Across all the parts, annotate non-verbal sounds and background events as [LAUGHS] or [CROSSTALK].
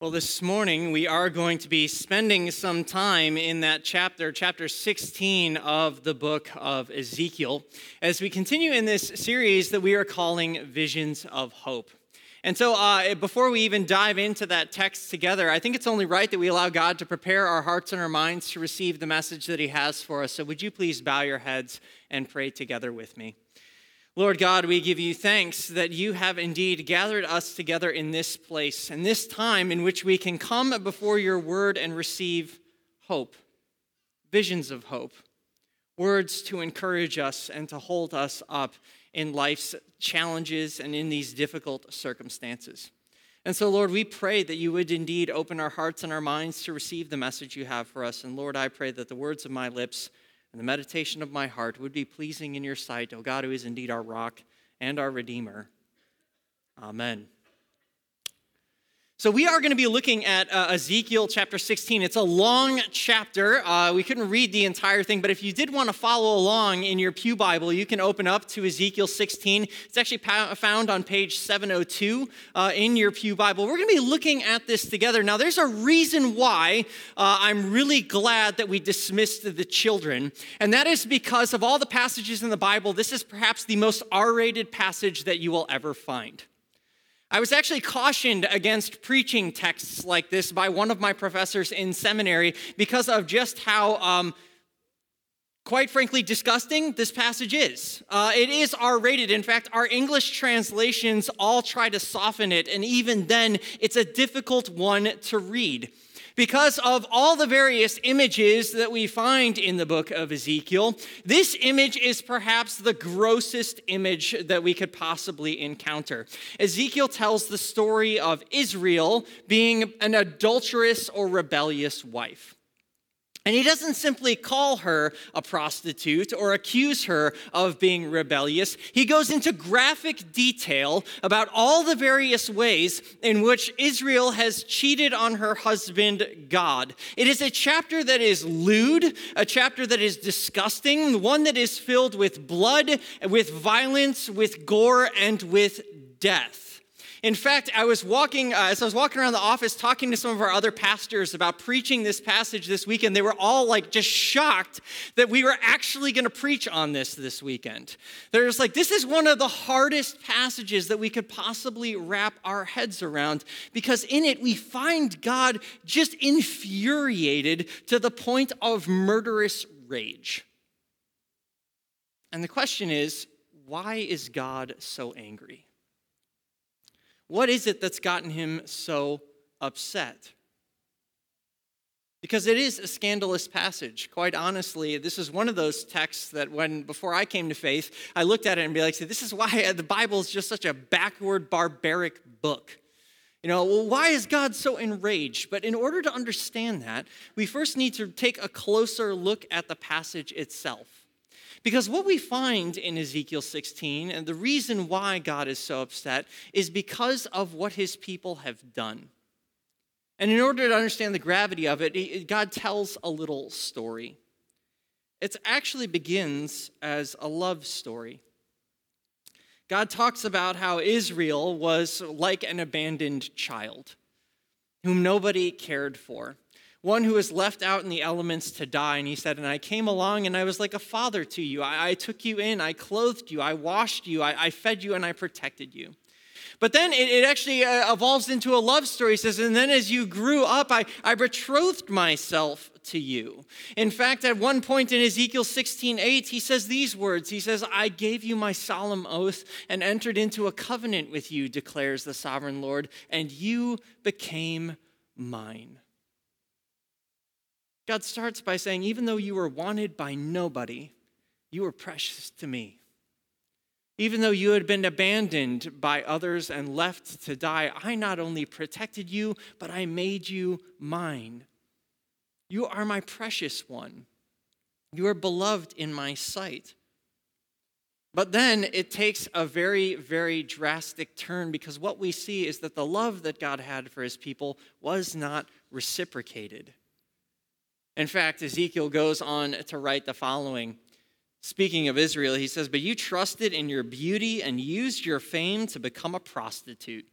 Well, this morning we are going to be spending some time in that chapter, chapter 16 of the book of Ezekiel, as we continue in this series that we are calling Visions of Hope. And so, uh, before we even dive into that text together, I think it's only right that we allow God to prepare our hearts and our minds to receive the message that He has for us. So, would you please bow your heads and pray together with me? Lord God, we give you thanks that you have indeed gathered us together in this place, and this time in which we can come before your word and receive hope, visions of hope, words to encourage us and to hold us up in life's challenges and in these difficult circumstances. And so, Lord, we pray that you would indeed open our hearts and our minds to receive the message you have for us. And Lord, I pray that the words of my lips and the meditation of my heart would be pleasing in your sight, O God, who is indeed our rock and our Redeemer. Amen. So, we are going to be looking at uh, Ezekiel chapter 16. It's a long chapter. Uh, we couldn't read the entire thing, but if you did want to follow along in your Pew Bible, you can open up to Ezekiel 16. It's actually found on page 702 uh, in your Pew Bible. We're going to be looking at this together. Now, there's a reason why uh, I'm really glad that we dismissed the children, and that is because of all the passages in the Bible, this is perhaps the most R rated passage that you will ever find. I was actually cautioned against preaching texts like this by one of my professors in seminary because of just how, um, quite frankly, disgusting this passage is. Uh, it is R rated. In fact, our English translations all try to soften it, and even then, it's a difficult one to read. Because of all the various images that we find in the book of Ezekiel, this image is perhaps the grossest image that we could possibly encounter. Ezekiel tells the story of Israel being an adulterous or rebellious wife. And he doesn't simply call her a prostitute or accuse her of being rebellious. He goes into graphic detail about all the various ways in which Israel has cheated on her husband, God. It is a chapter that is lewd, a chapter that is disgusting, one that is filled with blood, with violence, with gore, and with death. In fact, I was walking, uh, as I was walking around the office talking to some of our other pastors about preaching this passage this weekend, they were all like just shocked that we were actually going to preach on this this weekend. They're just like, this is one of the hardest passages that we could possibly wrap our heads around because in it we find God just infuriated to the point of murderous rage. And the question is, why is God so angry? What is it that's gotten him so upset? Because it is a scandalous passage. Quite honestly, this is one of those texts that when, before I came to faith, I looked at it and be like, See, this is why [LAUGHS] the Bible is just such a backward, barbaric book. You know, well, why is God so enraged? But in order to understand that, we first need to take a closer look at the passage itself. Because what we find in Ezekiel 16, and the reason why God is so upset, is because of what his people have done. And in order to understand the gravity of it, God tells a little story. It actually begins as a love story. God talks about how Israel was like an abandoned child whom nobody cared for one who was left out in the elements to die. And he said, And I came along and I was like a father to you. I, I took you in, I clothed you, I washed you, I, I fed you, and I protected you. But then it, it actually uh, evolves into a love story. He says, And then as you grew up, I, I betrothed myself to you. In fact, at one point in Ezekiel 16 8, he says these words He says, I gave you my solemn oath and entered into a covenant with you, declares the sovereign Lord, and you became mine. God starts by saying, even though you were wanted by nobody, you were precious to me. Even though you had been abandoned by others and left to die, I not only protected you, but I made you mine. You are my precious one. You are beloved in my sight. But then it takes a very, very drastic turn because what we see is that the love that God had for his people was not reciprocated. In fact, Ezekiel goes on to write the following. Speaking of Israel, he says, But you trusted in your beauty and used your fame to become a prostitute.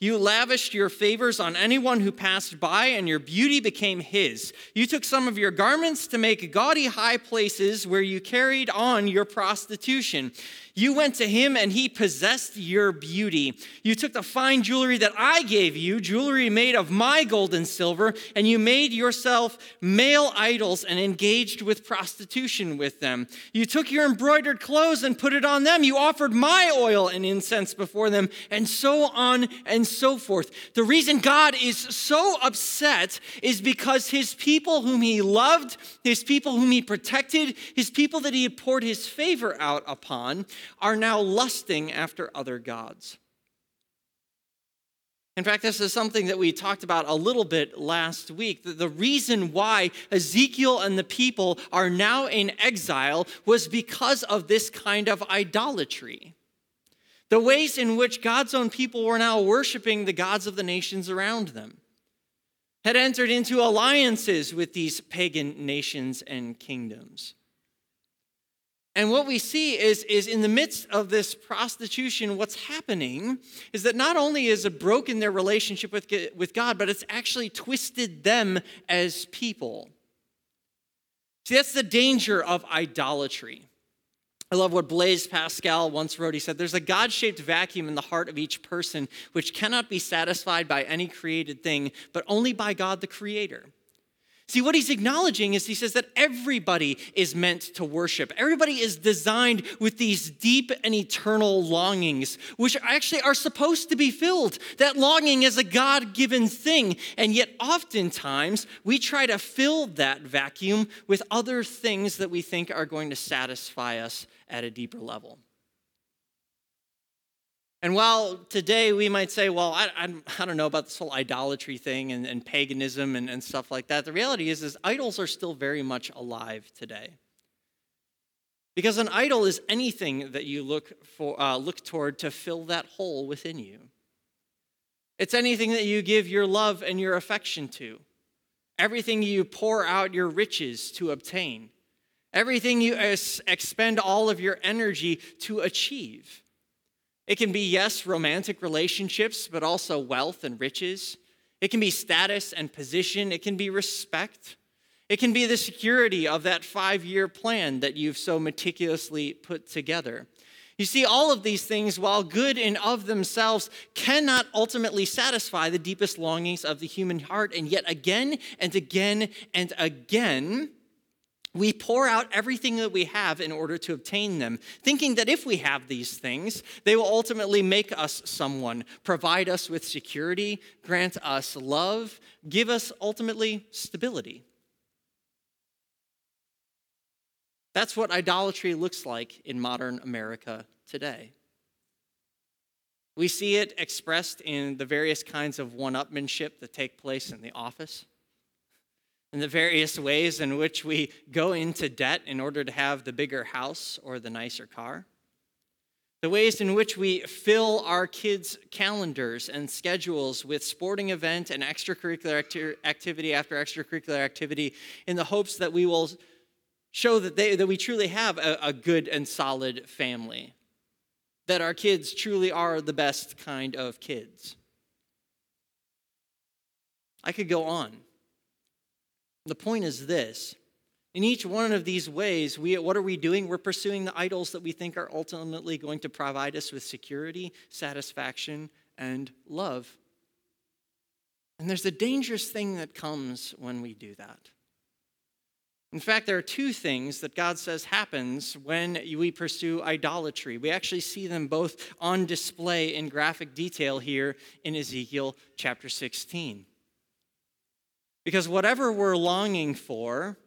You lavished your favors on anyone who passed by, and your beauty became his. You took some of your garments to make gaudy high places where you carried on your prostitution. You went to him and he possessed your beauty. You took the fine jewelry that I gave you, jewelry made of my gold and silver, and you made yourself male idols and engaged with prostitution with them. You took your embroidered clothes and put it on them. You offered my oil and incense before them, and so on and so forth. The reason God is so upset is because his people whom he loved, his people whom he protected, his people that he had poured his favor out upon, are now lusting after other gods. In fact, this is something that we talked about a little bit last week. The reason why Ezekiel and the people are now in exile was because of this kind of idolatry. The ways in which God's own people were now worshiping the gods of the nations around them, had entered into alliances with these pagan nations and kingdoms. And what we see is, is in the midst of this prostitution, what's happening is that not only is it broken their relationship with, with God, but it's actually twisted them as people. See, that's the danger of idolatry. I love what Blaise Pascal once wrote. He said, There's a God shaped vacuum in the heart of each person which cannot be satisfied by any created thing, but only by God the Creator. See, what he's acknowledging is he says that everybody is meant to worship. Everybody is designed with these deep and eternal longings, which actually are supposed to be filled. That longing is a God given thing. And yet, oftentimes, we try to fill that vacuum with other things that we think are going to satisfy us at a deeper level. And while today we might say, well, I, I, don't know about this whole idolatry thing and, and paganism and, and stuff like that, the reality is, is idols are still very much alive today. Because an idol is anything that you look, for, uh, look toward to fill that hole within you. It's anything that you give your love and your affection to, everything you pour out your riches to obtain, everything you expend all of your energy to achieve. It can be, yes, romantic relationships, but also wealth and riches. It can be status and position. It can be respect. It can be the security of that five year plan that you've so meticulously put together. You see, all of these things, while good in of themselves, cannot ultimately satisfy the deepest longings of the human heart. And yet, again and again and again, we pour out everything that we have in order to obtain them, thinking that if we have these things, they will ultimately make us someone, provide us with security, grant us love, give us ultimately stability. That's what idolatry looks like in modern America today. We see it expressed in the various kinds of one upmanship that take place in the office and the various ways in which we go into debt in order to have the bigger house or the nicer car, the ways in which we fill our kids' calendars and schedules with sporting event and extracurricular acti- activity after extracurricular activity in the hopes that we will show that, they, that we truly have a, a good and solid family, that our kids truly are the best kind of kids. I could go on. The point is this in each one of these ways, we, what are we doing? We're pursuing the idols that we think are ultimately going to provide us with security, satisfaction, and love. And there's a dangerous thing that comes when we do that. In fact, there are two things that God says happens when we pursue idolatry. We actually see them both on display in graphic detail here in Ezekiel chapter 16. Because whatever we're longing for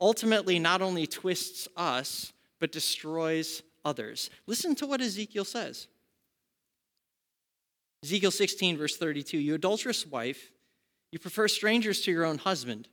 ultimately not only twists us, but destroys others. Listen to what Ezekiel says. Ezekiel 16, verse 32 You adulterous wife, you prefer strangers to your own husband.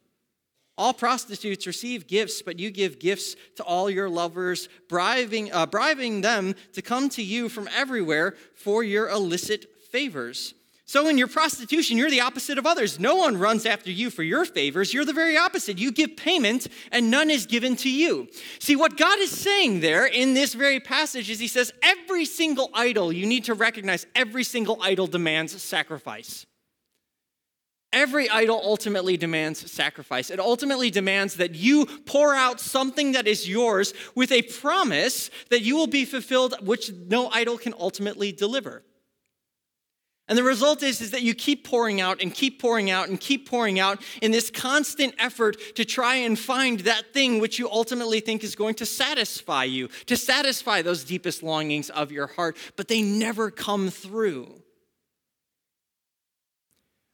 All prostitutes receive gifts, but you give gifts to all your lovers, bribing, uh, bribing them to come to you from everywhere for your illicit favors. So, in your prostitution, you're the opposite of others. No one runs after you for your favors. You're the very opposite. You give payment, and none is given to you. See, what God is saying there in this very passage is He says, every single idol, you need to recognize every single idol demands sacrifice. Every idol ultimately demands sacrifice. It ultimately demands that you pour out something that is yours with a promise that you will be fulfilled, which no idol can ultimately deliver. And the result is, is that you keep pouring out and keep pouring out and keep pouring out in this constant effort to try and find that thing which you ultimately think is going to satisfy you, to satisfy those deepest longings of your heart, but they never come through.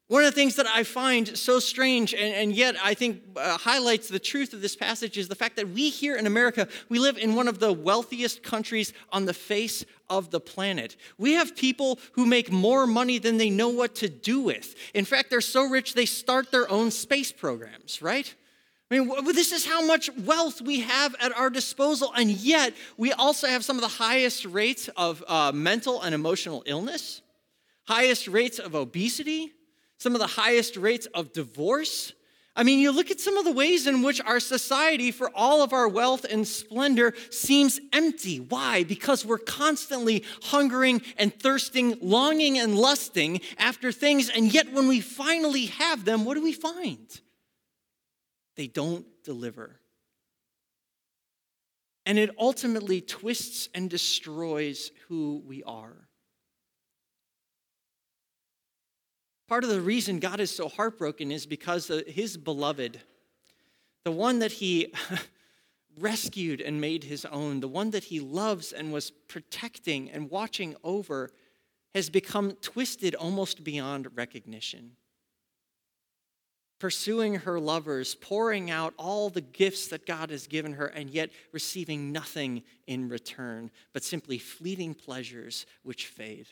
One of the things that I find so strange and, and yet I think uh, highlights the truth of this passage is the fact that we here in America, we live in one of the wealthiest countries on the face of the planet. We have people who make more money than they know what to do with. In fact, they're so rich they start their own space programs, right? I mean, this is how much wealth we have at our disposal, and yet we also have some of the highest rates of uh, mental and emotional illness, highest rates of obesity some of the highest rates of divorce. I mean, you look at some of the ways in which our society, for all of our wealth and splendor, seems empty. Why? Because we're constantly hungering and thirsting, longing and lusting after things, and yet when we finally have them, what do we find? They don't deliver. And it ultimately twists and destroys who we are. Part of the reason God is so heartbroken is because his beloved, the one that he [LAUGHS] rescued and made his own, the one that he loves and was protecting and watching over, has become twisted almost beyond recognition. Pursuing her lovers, pouring out all the gifts that God has given her, and yet receiving nothing in return, but simply fleeting pleasures which fade.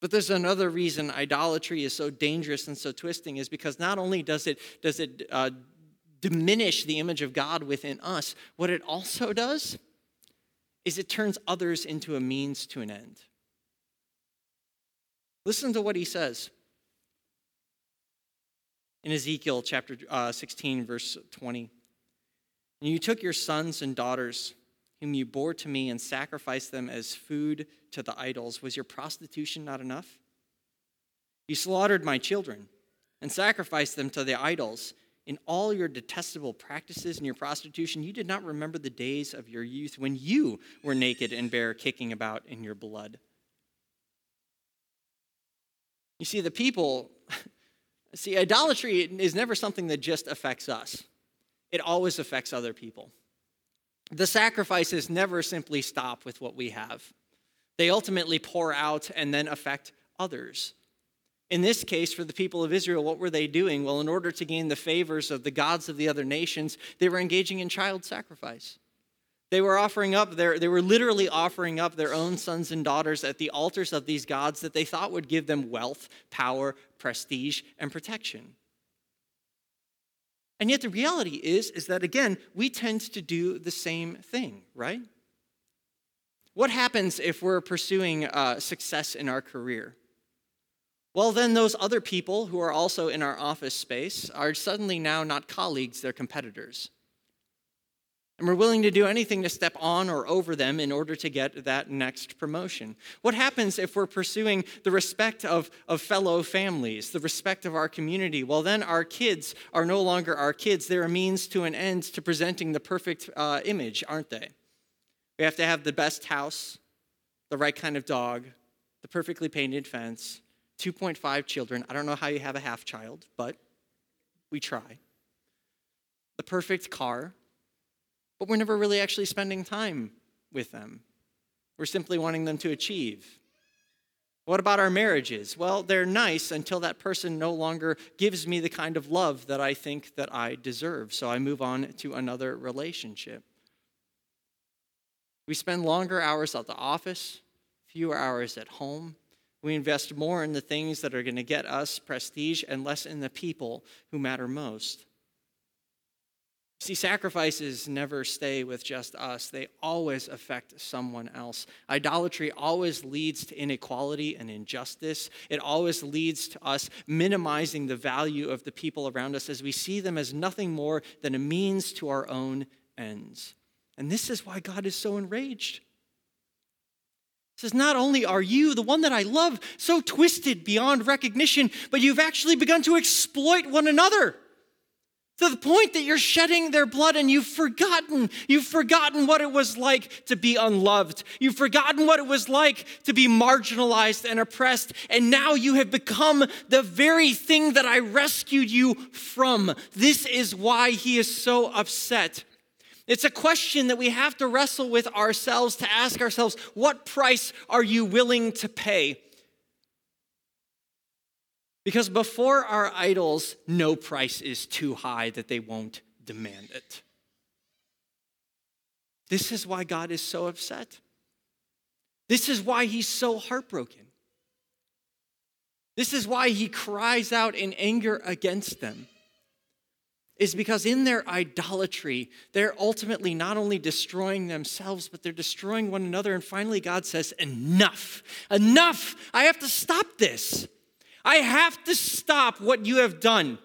But there's another reason idolatry is so dangerous and so twisting is because not only does it, does it uh, diminish the image of God within us, what it also does is it turns others into a means to an end. Listen to what he says in Ezekiel chapter uh, 16, verse 20. And you took your sons and daughters whom you bore to me and sacrificed them as food to the idols. Was your prostitution not enough? You slaughtered my children and sacrificed them to the idols. In all your detestable practices and your prostitution, you did not remember the days of your youth when you were naked and bare, kicking about in your blood. You see, the people, [LAUGHS] see, idolatry is never something that just affects us, it always affects other people. The sacrifices never simply stop with what we have, they ultimately pour out and then affect others. In this case, for the people of Israel, what were they doing? Well, in order to gain the favors of the gods of the other nations, they were engaging in child sacrifice. They were offering up their, they were literally offering up their own sons and daughters at the altars of these gods that they thought would give them wealth, power, prestige, and protection. And yet the reality is is that again, we tend to do the same thing, right? What happens if we're pursuing uh, success in our career? Well, then those other people who are also in our office space are suddenly now not colleagues, they're competitors. And we're willing to do anything to step on or over them in order to get that next promotion. What happens if we're pursuing the respect of, of fellow families, the respect of our community? Well, then our kids are no longer our kids. They're a means to an end to presenting the perfect uh, image, aren't they? We have to have the best house, the right kind of dog, the perfectly painted fence, 2.5 children. I don't know how you have a half child, but we try. The perfect car but we're never really actually spending time with them. We're simply wanting them to achieve. What about our marriages? Well, they're nice until that person no longer gives me the kind of love that I think that I deserve. So I move on to another relationship. We spend longer hours at the office, fewer hours at home. We invest more in the things that are going to get us prestige and less in the people who matter most. See, sacrifices never stay with just us, they always affect someone else. Idolatry always leads to inequality and injustice. It always leads to us minimizing the value of the people around us as we see them as nothing more than a means to our own ends. And this is why God is so enraged. He says, Not only are you, the one that I love, so twisted beyond recognition, but you've actually begun to exploit one another to the point that you're shedding their blood and you've forgotten. You've forgotten what it was like to be unloved. You've forgotten what it was like to be marginalized and oppressed. And now you have become the very thing that I rescued you from. This is why he is so upset. It's a question that we have to wrestle with ourselves to ask ourselves what price are you willing to pay? Because before our idols, no price is too high that they won't demand it. This is why God is so upset. This is why he's so heartbroken. This is why he cries out in anger against them. Is because in their idolatry, they're ultimately not only destroying themselves, but they're destroying one another. And finally, God says, Enough, enough. I have to stop this. I have to stop what you have done.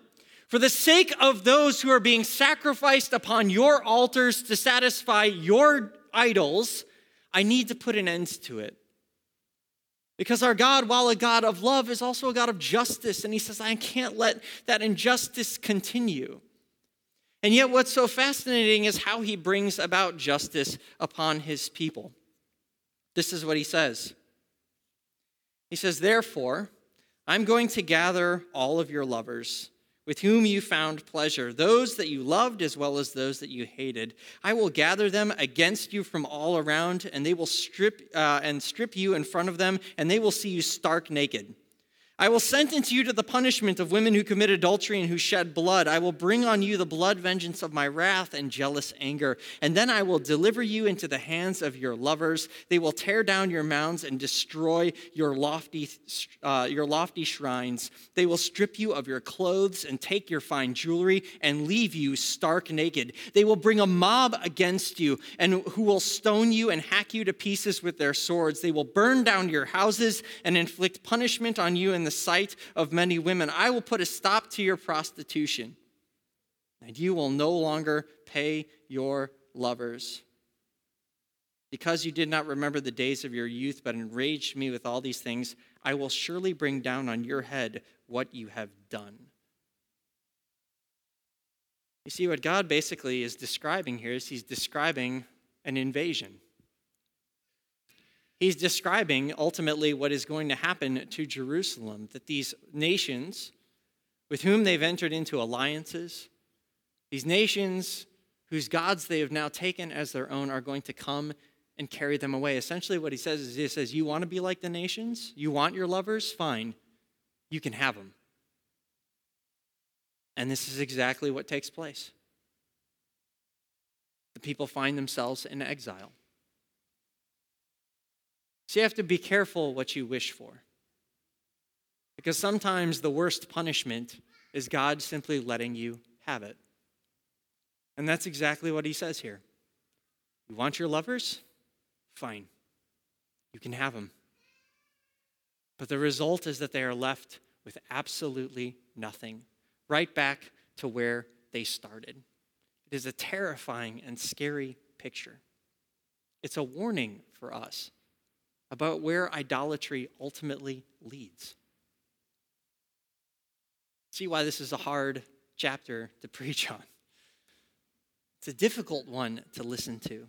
For the sake of those who are being sacrificed upon your altars to satisfy your idols, I need to put an end to it. Because our God, while a God of love, is also a God of justice. And He says, I can't let that injustice continue. And yet, what's so fascinating is how He brings about justice upon His people. This is what He says He says, Therefore, I'm going to gather all of your lovers with whom you found pleasure, those that you loved as well as those that you hated. I will gather them against you from all around, and they will strip uh, and strip you in front of them, and they will see you stark naked. I will sentence you to the punishment of women who commit adultery and who shed blood. I will bring on you the blood vengeance of my wrath and jealous anger. And then I will deliver you into the hands of your lovers. They will tear down your mounds and destroy your lofty, uh, your lofty shrines. They will strip you of your clothes and take your fine jewelry and leave you stark naked. They will bring a mob against you and who will stone you and hack you to pieces with their swords. They will burn down your houses and inflict punishment on you in the the sight of many women. I will put a stop to your prostitution, and you will no longer pay your lovers. Because you did not remember the days of your youth, but enraged me with all these things, I will surely bring down on your head what you have done. You see, what God basically is describing here is he's describing an invasion. He's describing ultimately what is going to happen to Jerusalem that these nations with whom they've entered into alliances, these nations whose gods they have now taken as their own, are going to come and carry them away. Essentially, what he says is he says, You want to be like the nations? You want your lovers? Fine. You can have them. And this is exactly what takes place. The people find themselves in exile. So you have to be careful what you wish for. Because sometimes the worst punishment is God simply letting you have it. And that's exactly what he says here. You want your lovers? Fine. You can have them. But the result is that they are left with absolutely nothing, right back to where they started. It is a terrifying and scary picture. It's a warning for us about where idolatry ultimately leads. See why this is a hard chapter to [LAUGHS] preach on. It's a difficult one to listen to.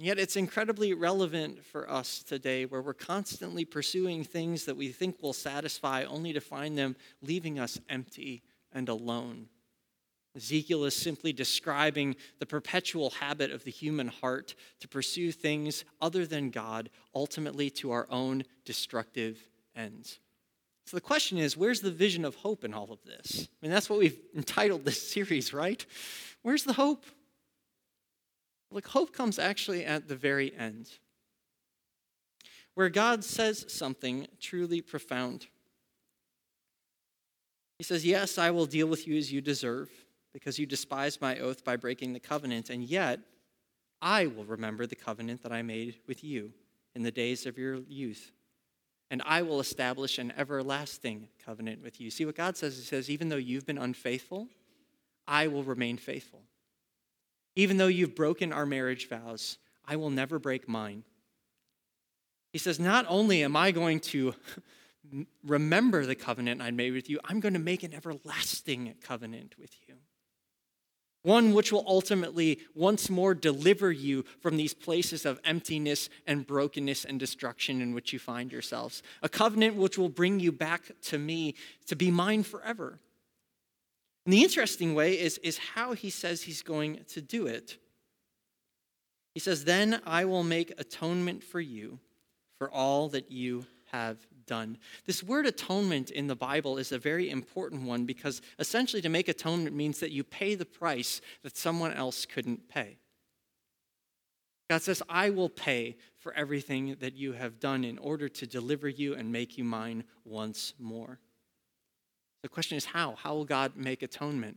Yet it's incredibly relevant for us today where we're constantly pursuing things that we think will satisfy only to find them leaving us empty and alone. Ezekiel is simply describing the perpetual habit of the human heart to pursue things other than God, ultimately to our own destructive ends. So the question is where's the vision of hope in all of this? I mean, that's what we've entitled this series, right? Where's the hope? Look, hope comes actually at the very end, where God says something truly profound. He says, Yes, I will deal with you as you deserve. Because you despised my oath by breaking the covenant, and yet I will remember the covenant that I made with you in the days of your youth. And I will establish an everlasting covenant with you. See what God says? He says, even though you've been unfaithful, I will remain faithful. Even though you've broken our marriage vows, I will never break mine. He says, Not only am I going to [LAUGHS] remember the covenant I made with you, I'm going to make an everlasting covenant with you one which will ultimately once more deliver you from these places of emptiness and brokenness and destruction in which you find yourselves. A covenant which will bring you back to me to be mine forever. And the interesting way is, is how he says he's going to do it. He says, Then I will make atonement for you for all that you have done. This word atonement in the Bible is a very important one because essentially to make atonement means that you pay the price that someone else couldn't pay. God says, I will pay for everything that you have done in order to deliver you and make you mine once more. The question is how? How will God make atonement?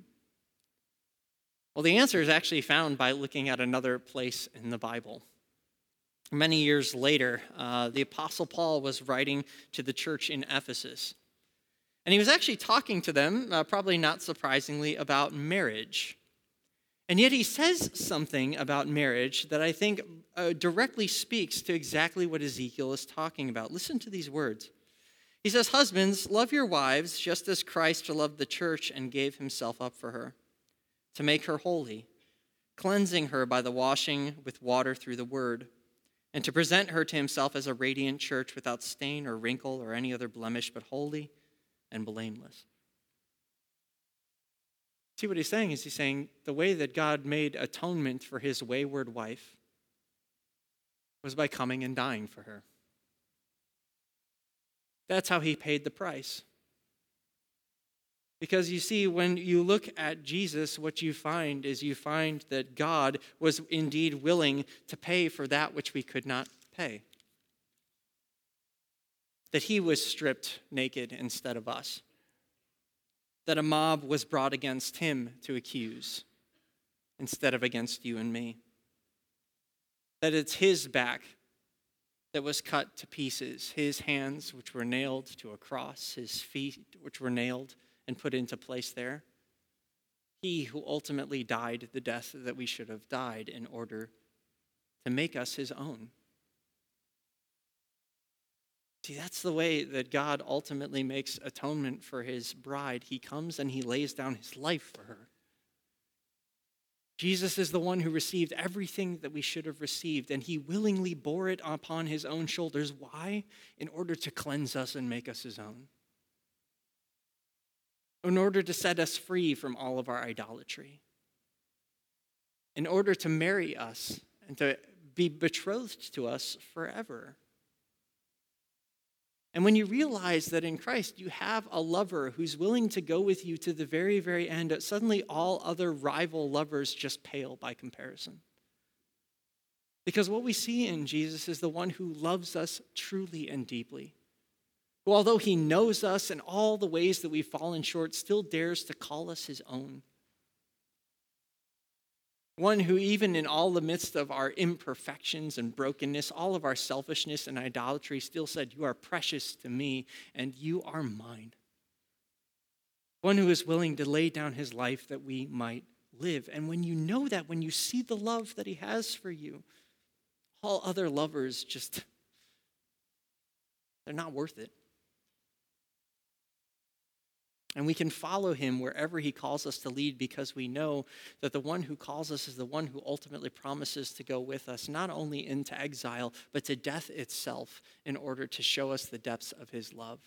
Well, the answer is actually found by looking at another place in the Bible. Many years later, uh, the Apostle Paul was writing to the church in Ephesus. And he was actually talking to them, uh, probably not surprisingly, about marriage. And yet he says something about marriage that I think uh, directly speaks to exactly what Ezekiel is talking about. Listen to these words. He says, Husbands, love your wives just as Christ loved the church and gave himself up for her, to make her holy, cleansing her by the washing with water through the word and to present her to himself as a radiant church without stain or wrinkle or any other blemish, but holy and blameless. See what he's saying is he's saying the way that God made atonement for his wayward wife was by coming and dying for her. That's how he paid the price. Because you see, when you look at Jesus, what you find is you find that God was indeed willing to pay for that which we could not pay. That he was stripped naked instead of us. That a mob was brought against him to accuse instead of against you and me. That it's his back that was cut to pieces, his hands, which were nailed to a cross, his feet, which were nailed and put into place there. He who ultimately died the death that we should have died in order to make us his own. See, that's the way that God ultimately makes atonement for his bride. He comes and he lays down his life for her. Jesus is the one who received everything that we should have received, and he willingly bore it upon his own shoulders. Why? In order to cleanse us and make us his own in order to set us free from all of our idolatry, in order to marry us and to be betrothed to us forever. And when you realize that in Christ you have a lover who's willing to go with you to the very, very end, suddenly all other rival lovers just pale by comparison. Because what we see in Jesus is the one who loves us truly and deeply who, although he knows us and all the ways that we've fallen short, still dares to call us his own. One who, even in all the midst of our imperfections and brokenness, all of our selfishness and idolatry, still said, You are precious to me and you are mine. One who is willing to lay down his life that we might live. And when you know that, when you see the love that he has for you, all other lovers just, they're not worth it. And we can follow him wherever he calls us to lead because we know that the one who calls us is the one who ultimately promises to go with us, not only into exile, but to death itself in order to show us the depths of his love.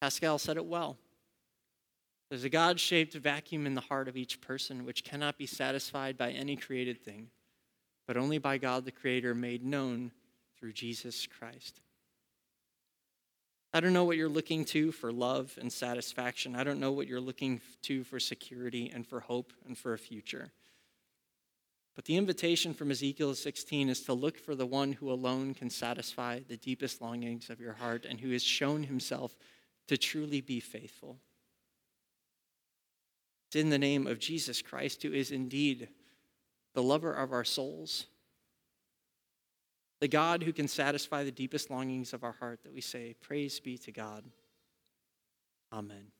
Pascal said it well. There's a God shaped vacuum in the heart of each person which cannot be satisfied by any created thing, but only by God the Creator made known through Jesus Christ. I don't know what you're looking to for love and satisfaction. I don't know what you're looking to for security and for hope and for a future. But the invitation from Ezekiel 16 is to look for the one who alone can satisfy the deepest longings of your heart and who has shown himself to truly be faithful. It's in the name of Jesus Christ, who is indeed the lover of our souls, the God who can satisfy the deepest longings of our heart, that we say, Praise be to God. Amen.